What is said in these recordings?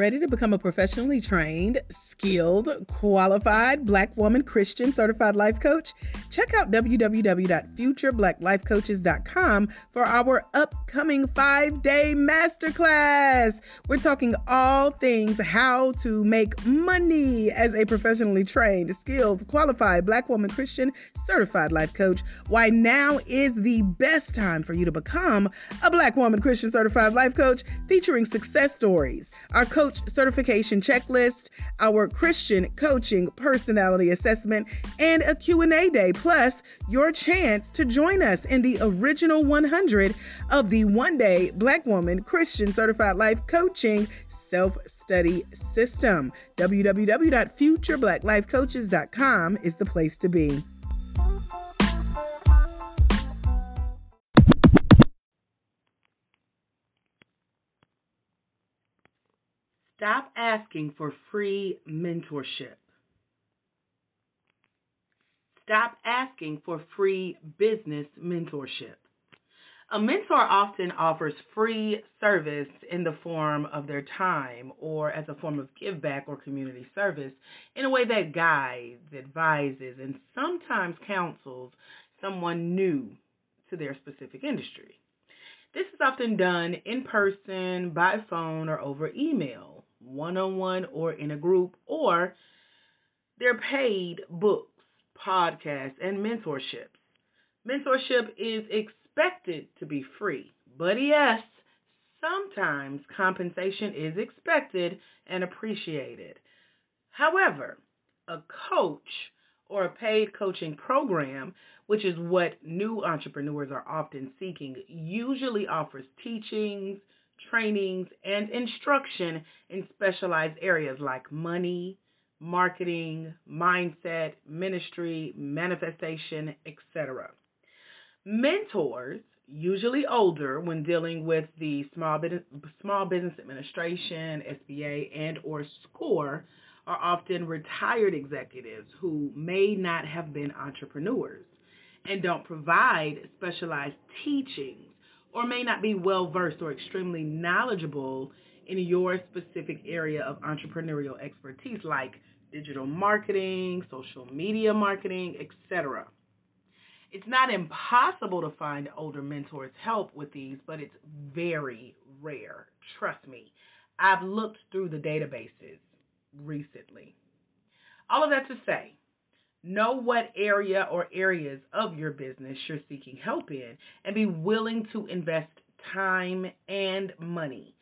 Ready to become a professionally trained, skilled, qualified Black woman Christian certified life coach? Check out www.futureblacklifecoaches.com for our upcoming five day masterclass. We're talking all things how to make money as a professionally trained, skilled, qualified Black woman Christian certified life coach. Why now is the best time for you to become a Black woman Christian certified life coach featuring success stories. Our coach certification checklist, our Christian coaching personality assessment, and a Q&A day, plus your chance to join us in the original 100 of the one-day Black Woman Christian Certified Life Coaching self-study system. www.futureblacklifecoaches.com is the place to be. Stop asking for free mentorship. Stop asking for free business mentorship. A mentor often offers free service in the form of their time or as a form of give back or community service in a way that guides, advises, and sometimes counsels someone new to their specific industry. This is often done in person, by phone, or over email one on one or in a group, or they're paid books, podcasts, and mentorships. Mentorship is expected to be free, but yes, sometimes compensation is expected and appreciated. However, a coach or a paid coaching program, which is what new entrepreneurs are often seeking, usually offers teachings, trainings, and instruction in specialized areas like money, marketing, mindset, ministry, manifestation, etc. Mentors, usually older when dealing with the Small Business, Small Business Administration, SBA, and or SCORE, are often retired executives who may not have been entrepreneurs and don't provide specialized teachings or may not be well versed or extremely knowledgeable in your specific area of entrepreneurial expertise like digital marketing, social media marketing, etc. It's not impossible to find older mentors help with these, but it's very rare. Trust me. I've looked through the databases recently. All of that to say, Know what area or areas of your business you're seeking help in and be willing to invest time and money.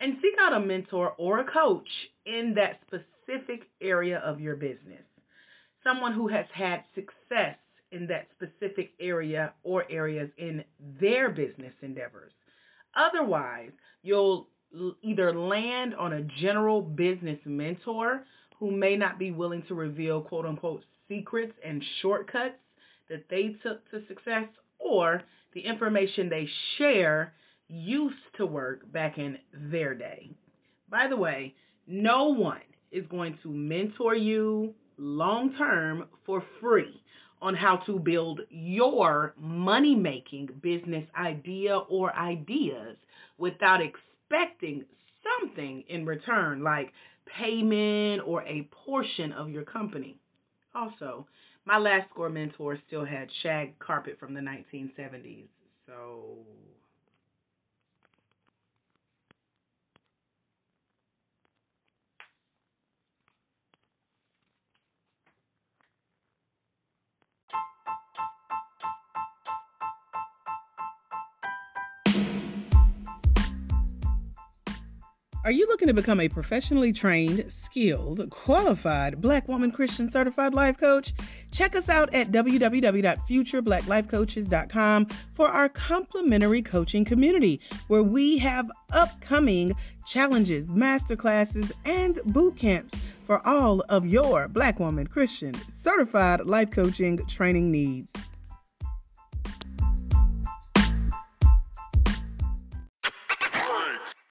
And seek out a mentor or a coach in that specific area of your business. Someone who has had success in that specific area or areas in their business endeavors. Otherwise, you'll either land on a general business mentor who may not be willing to reveal quote unquote secrets and shortcuts that they took to success or the information they share used to work back in their day. By the way, no one is going to mentor you long term for free on how to build your money making business idea or ideas without expecting something in return, like payment or a portion of your company. Also, my last score mentor still had shag carpet from the 1970s. So Are you looking to become a professionally trained, skilled, qualified Black woman Christian certified life coach? Check us out at www.futureblacklifecoaches.com for our complimentary coaching community where we have upcoming challenges, masterclasses, and boot camps for all of your Black woman Christian certified life coaching training needs.